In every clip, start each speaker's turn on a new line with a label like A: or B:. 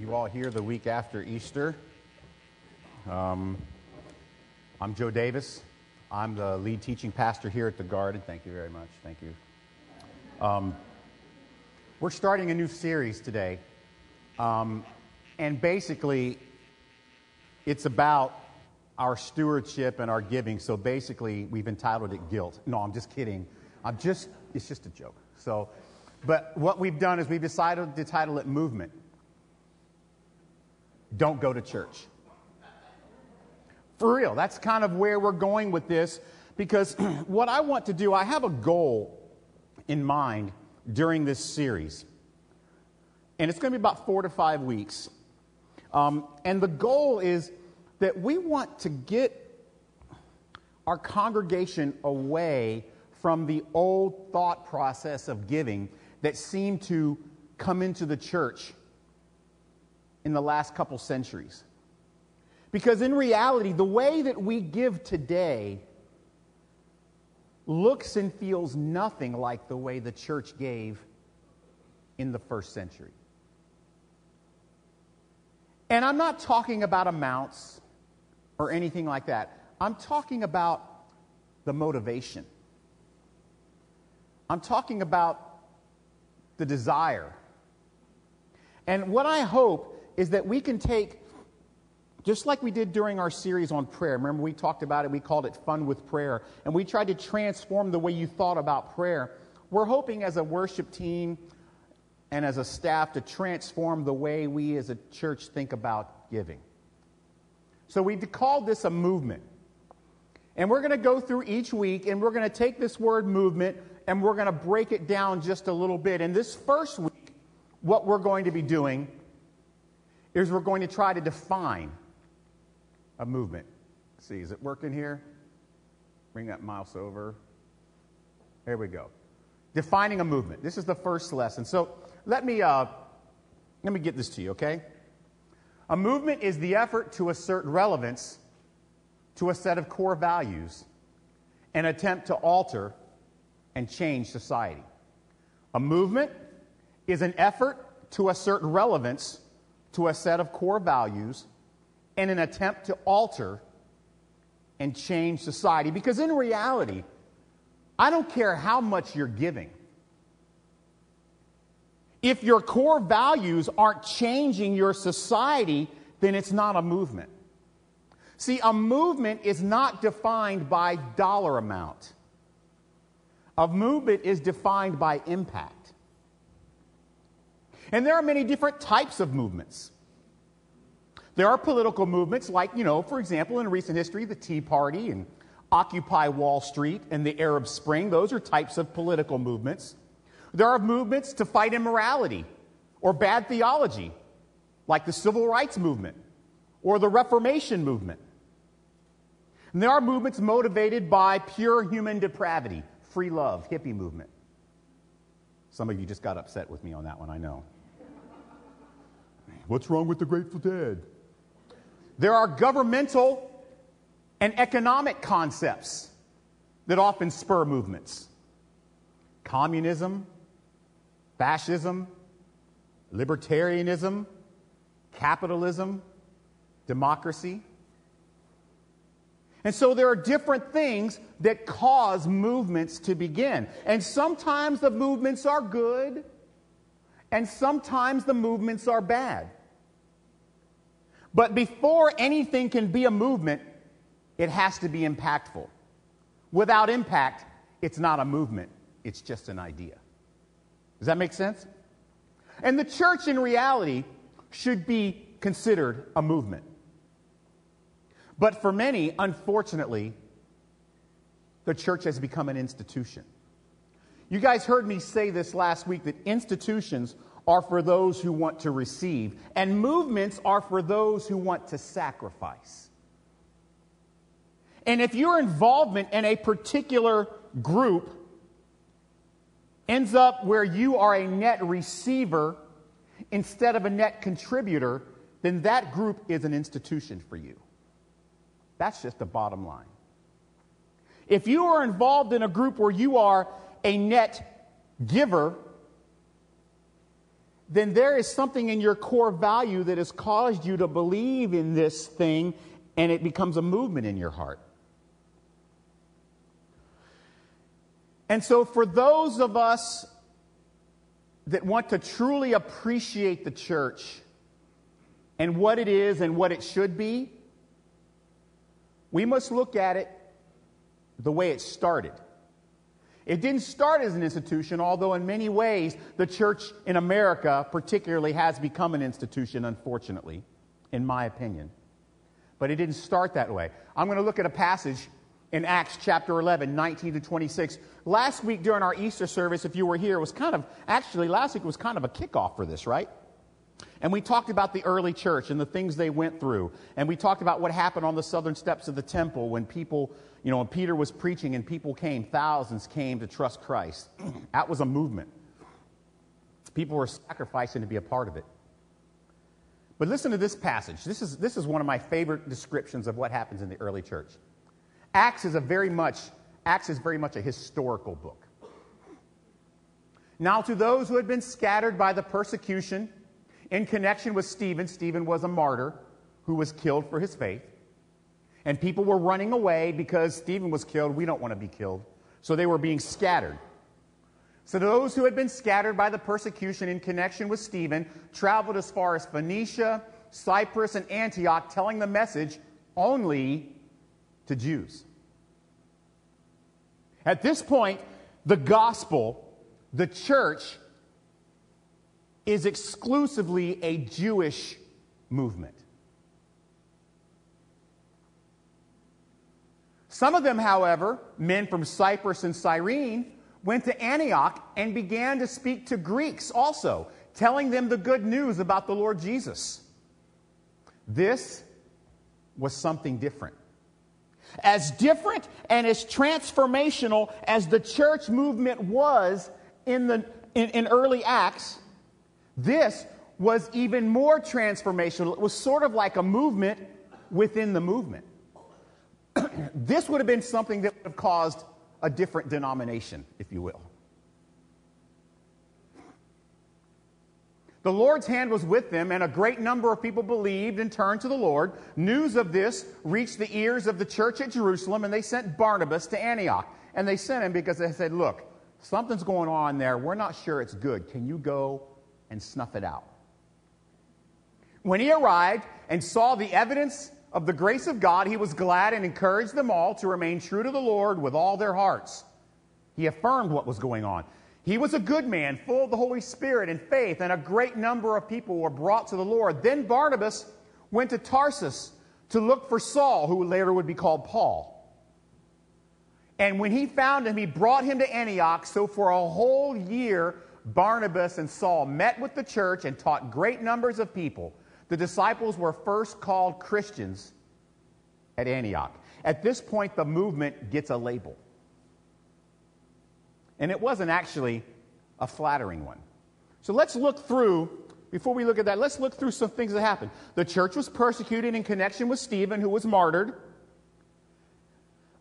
A: you all here the week after Easter. Um, I'm Joe Davis. I'm the lead teaching pastor here at the Garden. Thank you very much. Thank you. Um, we're starting a new series today. Um, and basically, it's about our stewardship and our giving. So basically, we've entitled it Guilt. No, I'm just kidding. I'm just, it's just a joke. So, but what we've done is we've decided to title it Movement. Don't go to church. For real, that's kind of where we're going with this because what I want to do, I have a goal in mind during this series. And it's going to be about four to five weeks. Um, and the goal is that we want to get our congregation away from the old thought process of giving that seemed to come into the church in the last couple centuries. Because in reality, the way that we give today looks and feels nothing like the way the church gave in the first century. And I'm not talking about amounts or anything like that. I'm talking about the motivation. I'm talking about the desire. And what I hope is that we can take, just like we did during our series on prayer, remember we talked about it, we called it Fun with Prayer, and we tried to transform the way you thought about prayer. We're hoping as a worship team and as a staff to transform the way we as a church think about giving. So we called this a movement. And we're going to go through each week and we're going to take this word movement and we're going to break it down just a little bit. And this first week, what we're going to be doing is we're going to try to define a movement. Let's see, is it working here? Bring that mouse over. There we go. Defining a movement. This is the first lesson. So let me, uh, let me get this to you, okay? A movement is the effort to assert relevance to a set of core values, an attempt to alter and change society. A movement is an effort to assert relevance to a set of core values in an attempt to alter and change society. Because in reality, I don't care how much you're giving. If your core values aren't changing your society, then it's not a movement. See, a movement is not defined by dollar amount. A movement is defined by impact. And there are many different types of movements. There are political movements like, you know, for example, in recent history, the Tea Party and Occupy Wall Street and the Arab Spring. Those are types of political movements. There are movements to fight immorality or bad theology, like the Civil Rights Movement or the Reformation Movement. And there are movements motivated by pure human depravity, free love, hippie movement. Some of you just got upset with me on that one, I know. What's wrong with the Grateful Dead? There are governmental and economic concepts that often spur movements communism, fascism, libertarianism, capitalism, democracy. And so there are different things that cause movements to begin. And sometimes the movements are good, and sometimes the movements are bad. But before anything can be a movement, it has to be impactful. Without impact, it's not a movement, it's just an idea. Does that make sense? And the church, in reality, should be considered a movement. But for many, unfortunately, the church has become an institution. You guys heard me say this last week that institutions are for those who want to receive, and movements are for those who want to sacrifice. And if your involvement in a particular group ends up where you are a net receiver instead of a net contributor, then that group is an institution for you. That's just the bottom line. If you are involved in a group where you are a net giver, then there is something in your core value that has caused you to believe in this thing and it becomes a movement in your heart. And so, for those of us that want to truly appreciate the church and what it is and what it should be, we must look at it the way it started. It didn't start as an institution, although in many ways the church in America, particularly, has become an institution, unfortunately, in my opinion. But it didn't start that way. I'm going to look at a passage in Acts chapter 11, 19 to 26. Last week during our Easter service, if you were here, was kind of, actually, last week was kind of a kickoff for this, right? And we talked about the early church and the things they went through. And we talked about what happened on the southern steps of the temple when people, you know, when Peter was preaching and people came, thousands came to trust Christ. that was a movement. People were sacrificing to be a part of it. But listen to this passage. This is, this is one of my favorite descriptions of what happens in the early church. Acts is a very much, Acts is very much a historical book. Now, to those who had been scattered by the persecution in connection with Stephen, Stephen was a martyr who was killed for his faith. And people were running away because Stephen was killed. We don't want to be killed. So they were being scattered. So those who had been scattered by the persecution in connection with Stephen traveled as far as Phoenicia, Cyprus, and Antioch, telling the message only to Jews. At this point, the gospel, the church, is exclusively a Jewish movement. Some of them, however, men from Cyprus and Cyrene, went to Antioch and began to speak to Greeks also, telling them the good news about the Lord Jesus. This was something different. As different and as transformational as the church movement was in, the, in, in early Acts, this was even more transformational. It was sort of like a movement within the movement. This would have been something that would have caused a different denomination, if you will. The Lord's hand was with them, and a great number of people believed and turned to the Lord. News of this reached the ears of the church at Jerusalem, and they sent Barnabas to Antioch. And they sent him because they said, Look, something's going on there. We're not sure it's good. Can you go and snuff it out? When he arrived and saw the evidence of the grace of God, he was glad and encouraged them all to remain true to the Lord with all their hearts. He affirmed what was going on. He was a good man, full of the Holy Spirit and faith, and a great number of people were brought to the Lord. Then Barnabas went to Tarsus to look for Saul, who later would be called Paul. And when he found him, he brought him to Antioch. So for a whole year, Barnabas and Saul met with the church and taught great numbers of people. The disciples were first called Christians at Antioch. At this point, the movement gets a label. And it wasn't actually a flattering one. So let's look through, before we look at that, let's look through some things that happened. The church was persecuted in connection with Stephen, who was martyred.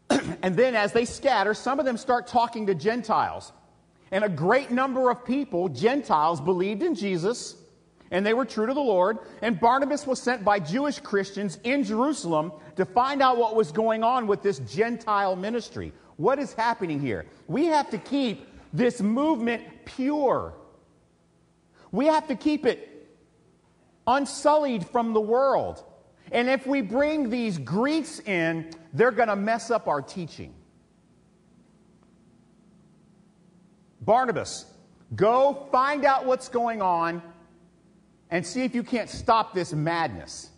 A: and then as they scatter, some of them start talking to Gentiles. And a great number of people, Gentiles, believed in Jesus and they were true to the Lord. And Barnabas was sent by Jewish Christians in Jerusalem to find out what was going on with this Gentile ministry. What is happening here? We have to keep this movement pure. We have to keep it unsullied from the world. And if we bring these Greeks in, they're going to mess up our teaching. Barnabas, go find out what's going on and see if you can't stop this madness.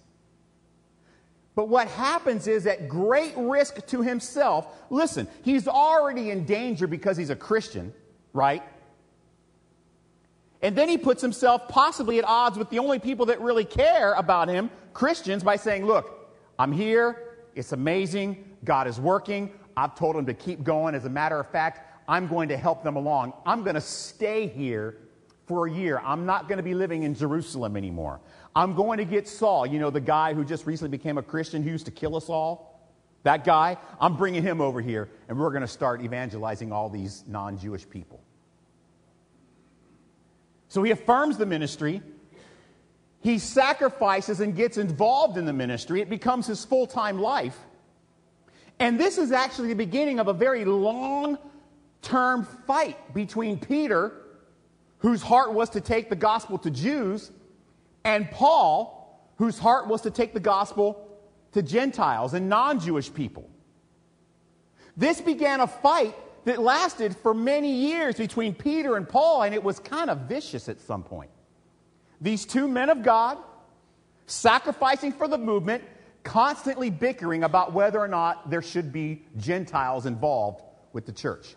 A: But what happens is at great risk to himself, listen, he's already in danger because he's a Christian, right? And then he puts himself possibly at odds with the only people that really care about him, Christians, by saying, Look, I'm here. It's amazing. God is working. I've told him to keep going. As a matter of fact, I'm going to help them along. I'm going to stay here for a year. I'm not going to be living in Jerusalem anymore. I'm going to get Saul, you know, the guy who just recently became a Christian who used to kill us all. That guy, I'm bringing him over here, and we're going to start evangelizing all these non Jewish people. So he affirms the ministry. He sacrifices and gets involved in the ministry. It becomes his full time life. And this is actually the beginning of a very long term fight between Peter, whose heart was to take the gospel to Jews, and Paul, whose heart was to take the gospel to Gentiles and non Jewish people. This began a fight that lasted for many years between Peter and Paul, and it was kind of vicious at some point. These two men of God, sacrificing for the movement, constantly bickering about whether or not there should be Gentiles involved with the church.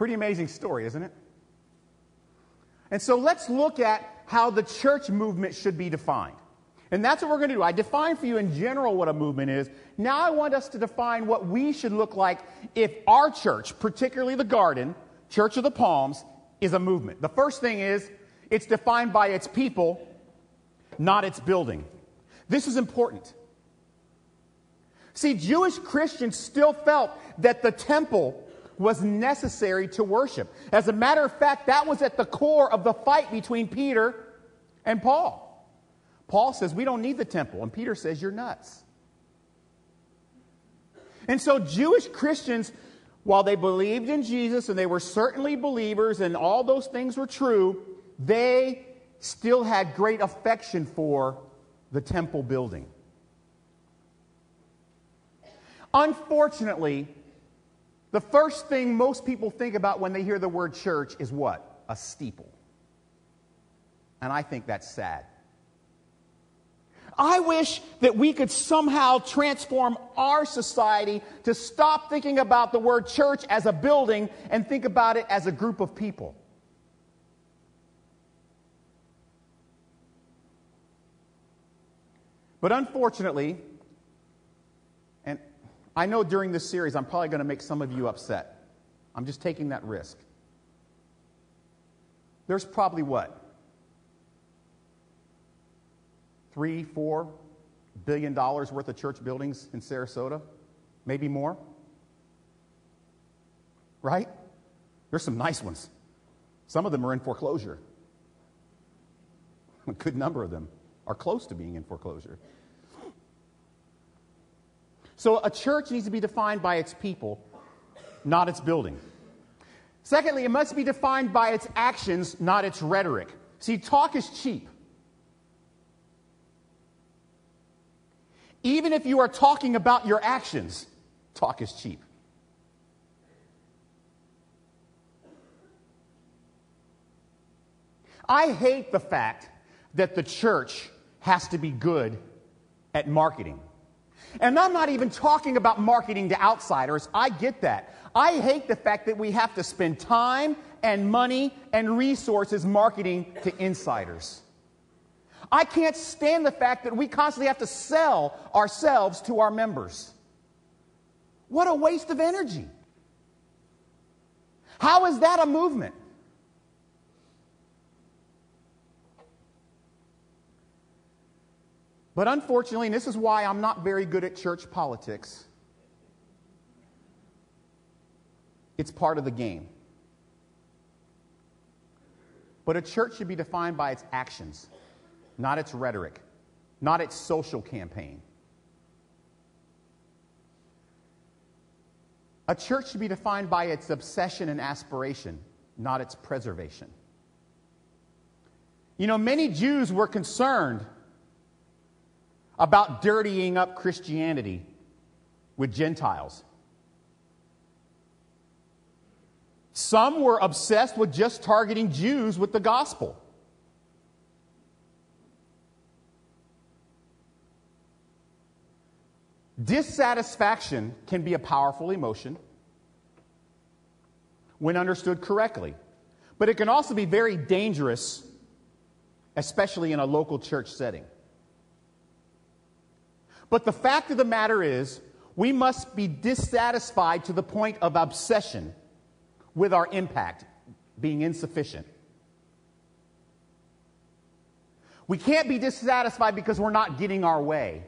A: Pretty amazing story, isn't it? And so let's look at how the church movement should be defined. And that's what we're going to do. I define for you in general what a movement is. Now I want us to define what we should look like if our church, particularly the Garden, Church of the Palms, is a movement. The first thing is it's defined by its people, not its building. This is important. See, Jewish Christians still felt that the temple was necessary to worship. As a matter of fact, that was at the core of the fight between Peter and Paul. Paul says, We don't need the temple. And Peter says, You're nuts. And so, Jewish Christians, while they believed in Jesus and they were certainly believers and all those things were true, they still had great affection for the temple building. Unfortunately, the first thing most people think about when they hear the word church is what? A steeple. And I think that's sad. I wish that we could somehow transform our society to stop thinking about the word church as a building and think about it as a group of people. But unfortunately, I know during this series I'm probably going to make some of you upset. I'm just taking that risk. There's probably what? three, four billion dollars worth of church buildings in Sarasota, maybe more. Right? There's some nice ones. Some of them are in foreclosure. A good number of them are close to being in foreclosure. So a church needs to be defined by its people, not its building. Secondly, it must be defined by its actions, not its rhetoric. See, talk is cheap. Even if you are talking about your actions, talk is cheap. I hate the fact that the church has to be good at marketing. And I'm not even talking about marketing to outsiders. I get that. I hate the fact that we have to spend time and money and resources marketing to insiders. I can't stand the fact that we constantly have to sell ourselves to our members. What a waste of energy. How is that a movement? But unfortunately, and this is why I'm not very good at church politics, it's part of the game. But a church should be defined by its actions not its rhetoric, not its social campaign. A church should be defined by its obsession and aspiration, not its preservation. You know, many Jews were concerned about dirtying up Christianity with Gentiles. Some were obsessed with just targeting Jews with the gospel. Dissatisfaction can be a powerful emotion when understood correctly, but it can also be very dangerous, especially in a local church setting. But the fact of the matter is, we must be dissatisfied to the point of obsession with our impact being insufficient. We can't be dissatisfied because we're not getting our way.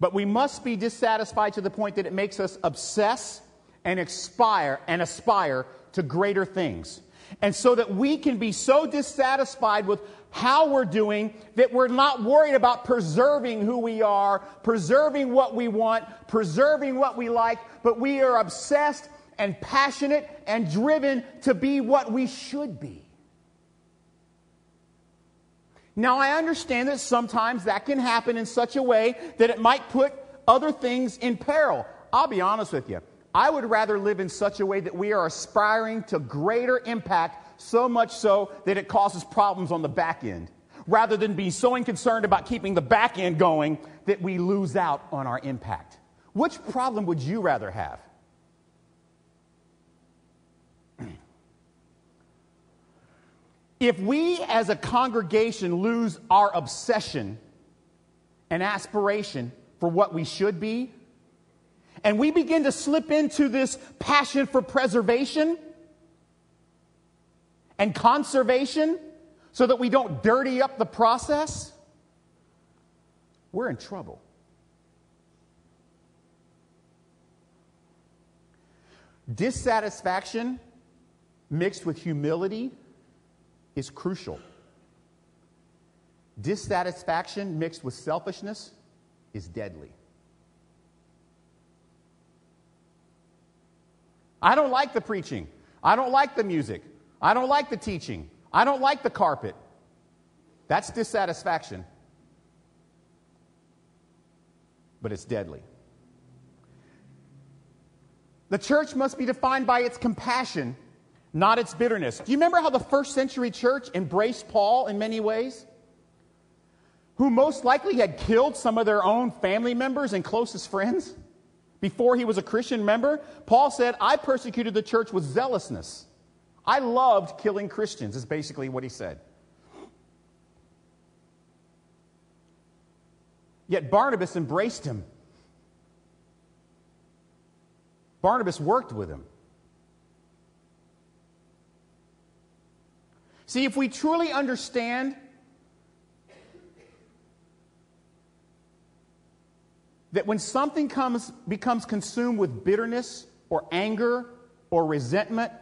A: But we must be dissatisfied to the point that it makes us obsess and aspire and aspire to greater things. And so that we can be so dissatisfied with how we're doing that we're not worried about preserving who we are, preserving what we want, preserving what we like, but we are obsessed and passionate and driven to be what we should be. Now, I understand that sometimes that can happen in such a way that it might put other things in peril. I'll be honest with you. I would rather live in such a way that we are aspiring to greater impact, so much so that it causes problems on the back end, rather than be so concerned about keeping the back end going that we lose out on our impact. Which problem would you rather have? If we as a congregation lose our obsession and aspiration for what we should be, and we begin to slip into this passion for preservation and conservation so that we don't dirty up the process, we're in trouble. Dissatisfaction mixed with humility is crucial. Dissatisfaction mixed with selfishness is deadly. I don't like the preaching. I don't like the music. I don't like the teaching. I don't like the carpet. That's dissatisfaction. But it's deadly. The church must be defined by its compassion not its bitterness. Do you remember how the first century church embraced Paul in many ways? Who most likely had killed some of their own family members and closest friends before he was a Christian member? Paul said, I persecuted the church with zealousness. I loved killing Christians, is basically what he said. Yet Barnabas embraced him. Barnabas worked with him. See, if we truly understand that when something comes, becomes consumed with bitterness or anger or resentment,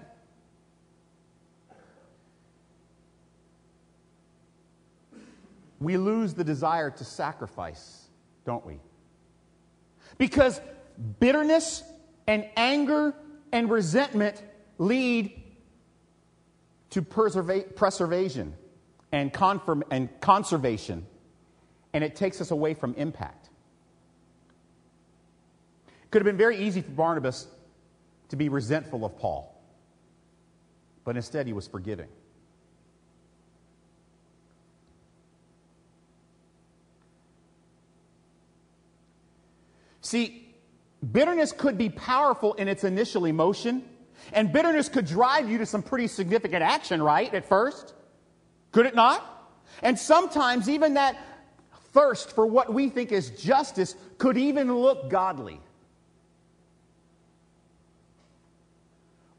A: we lose the desire to sacrifice, don't we? Because bitterness and anger and resentment lead to preservation and, confirm, and conservation, and it takes us away from impact. It could have been very easy for Barnabas to be resentful of Paul, but instead he was forgiving. See, bitterness could be powerful in its initial emotion and bitterness could drive you to some pretty significant action, right, at first? Could it not? And sometimes even that thirst for what we think is justice could even look godly.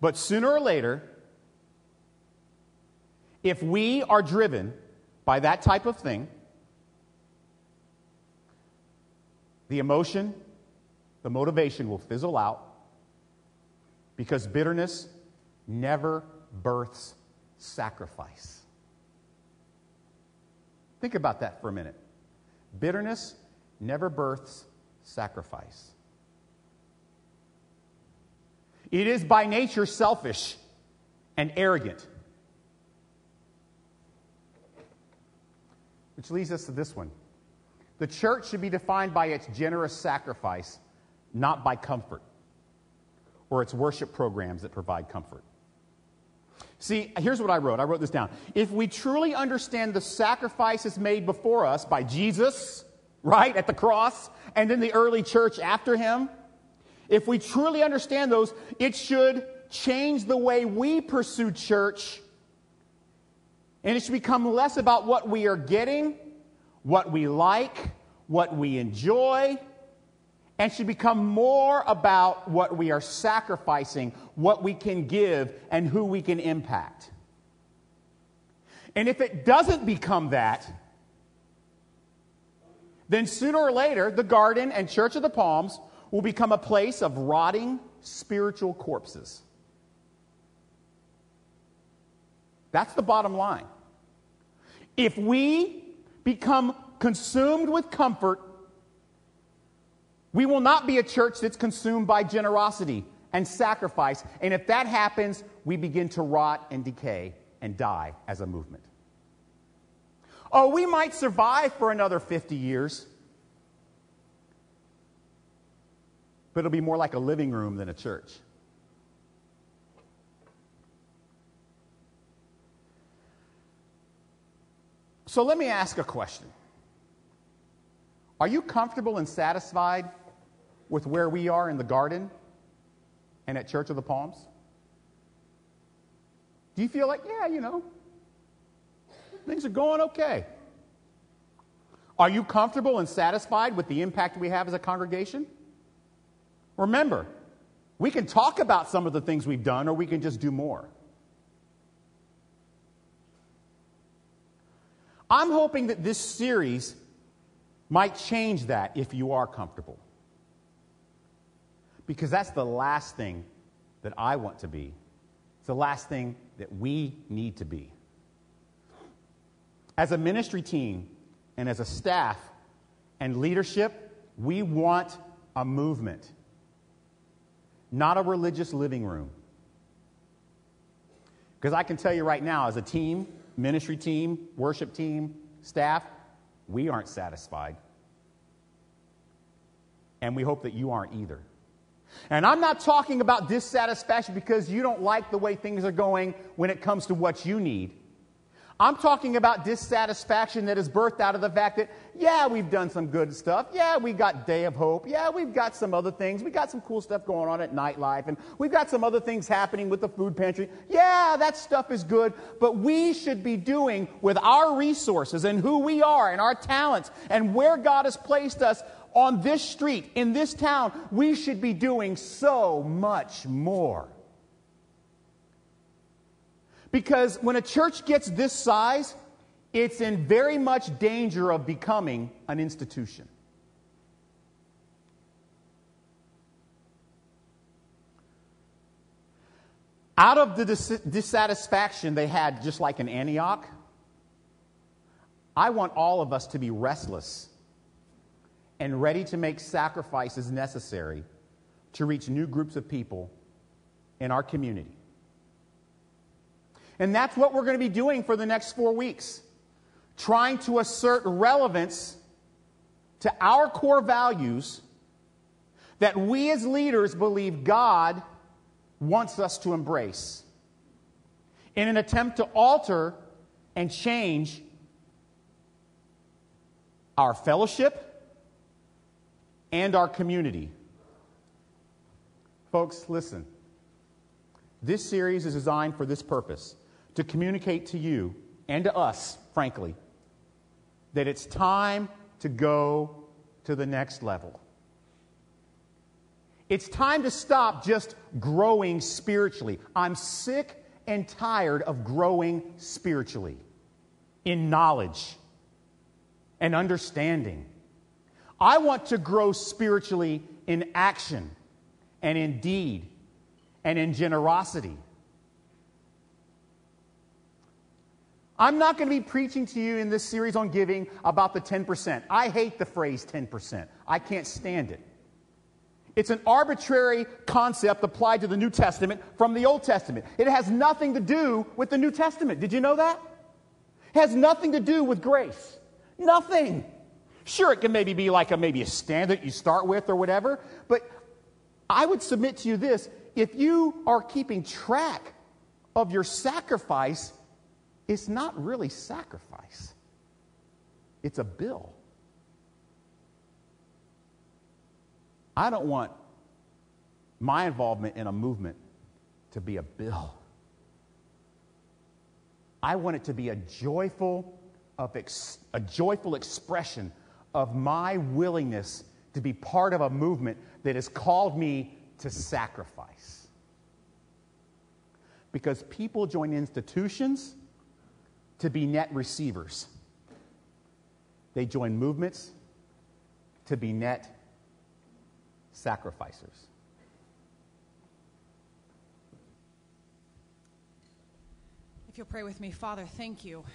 A: But sooner or later, if we are driven by that type of thing, the emotion, the motivation will fizzle out because bitterness never births sacrifice. Think about that for a minute. Bitterness never births sacrifice. It is by nature selfish and arrogant. Which leads us to this one. The church should be defined by its generous sacrifice, not by comfort or it's worship programs that provide comfort. See, here's what I wrote. I wrote this down. If we truly understand the sacrifices made before us by Jesus, right, at the cross, and then the early church after him, if we truly understand those, it should change the way we pursue church. And it should become less about what we are getting, what we like, what we enjoy, and should become more about what we are sacrificing, what we can give, and who we can impact. And if it doesn't become that, then sooner or later, the garden and Church of the Palms will become a place of rotting spiritual corpses. That's the bottom line. If we become consumed with comfort, we will not be a church that's consumed by generosity and sacrifice. And if that happens, we begin to rot and decay and die as a movement. Oh, we might survive for another 50 years, but it'll be more like a living room than a church. So let me ask a question. Are you comfortable and satisfied with where we are in the garden and at Church of the Palms? Do you feel like, yeah, you know, things are going okay? Are you comfortable and satisfied with the impact we have as a congregation? Remember, we can talk about some of the things we've done or we can just do more. I'm hoping that this series might change that if you are comfortable. Because that's the last thing that I want to be. It's the last thing that we need to be. As a ministry team and as a staff and leadership, we want a movement, not a religious living room. Because I can tell you right now, as a team, ministry team, worship team, staff, we aren't satisfied. And we hope that you aren't either. And I'm not talking about dissatisfaction because you don't like the way things are going when it comes to what you need. I'm talking about dissatisfaction that is birthed out of the fact that, yeah, we've done some good stuff. Yeah, we got Day of Hope. Yeah, we've got some other things. We got some cool stuff going on at nightlife. And we've got some other things happening with the food pantry. Yeah, that stuff is good. But we should be doing with our resources and who we are and our talents and where God has placed us on this street, in this town, we should be doing so much more. Because when a church gets this size, it's in very much danger of becoming an institution. Out of the dis- dissatisfaction they had, just like in Antioch, I want all of us to be restless and ready to make sacrifices necessary to reach new groups of people in our community. And that's what we're going to be doing for the next four weeks trying to assert relevance to our core values that we as leaders believe God wants us to embrace in an attempt to alter and change our fellowship and our community. Folks, listen. This series is designed for this purpose to communicate to you and to us, frankly, that it's time to go to the next level. It's time to stop just growing spiritually. I'm sick and tired of growing spiritually in knowledge and understanding I want to grow spiritually in action and in deed and in generosity. I'm not going to be preaching to you in this series on giving about the 10%. I hate the phrase 10%. I can't stand it. It's an arbitrary concept applied to the New Testament from the Old Testament. It has nothing to do with the New Testament. Did you know that? It has nothing to do with grace. Nothing. Sure, it can maybe be like a maybe a standard you start with or whatever, but I would submit to you this if you are keeping track of your sacrifice, it's not really sacrifice, it's a bill. I don't want my involvement in a movement to be a bill. I want it to be a joyful, of ex- a joyful expression of my willingness to be part of a movement that has called me to sacrifice. Because people join institutions to be net receivers, they join movements to be net sacrificers.
B: If you'll pray with me, Father, thank you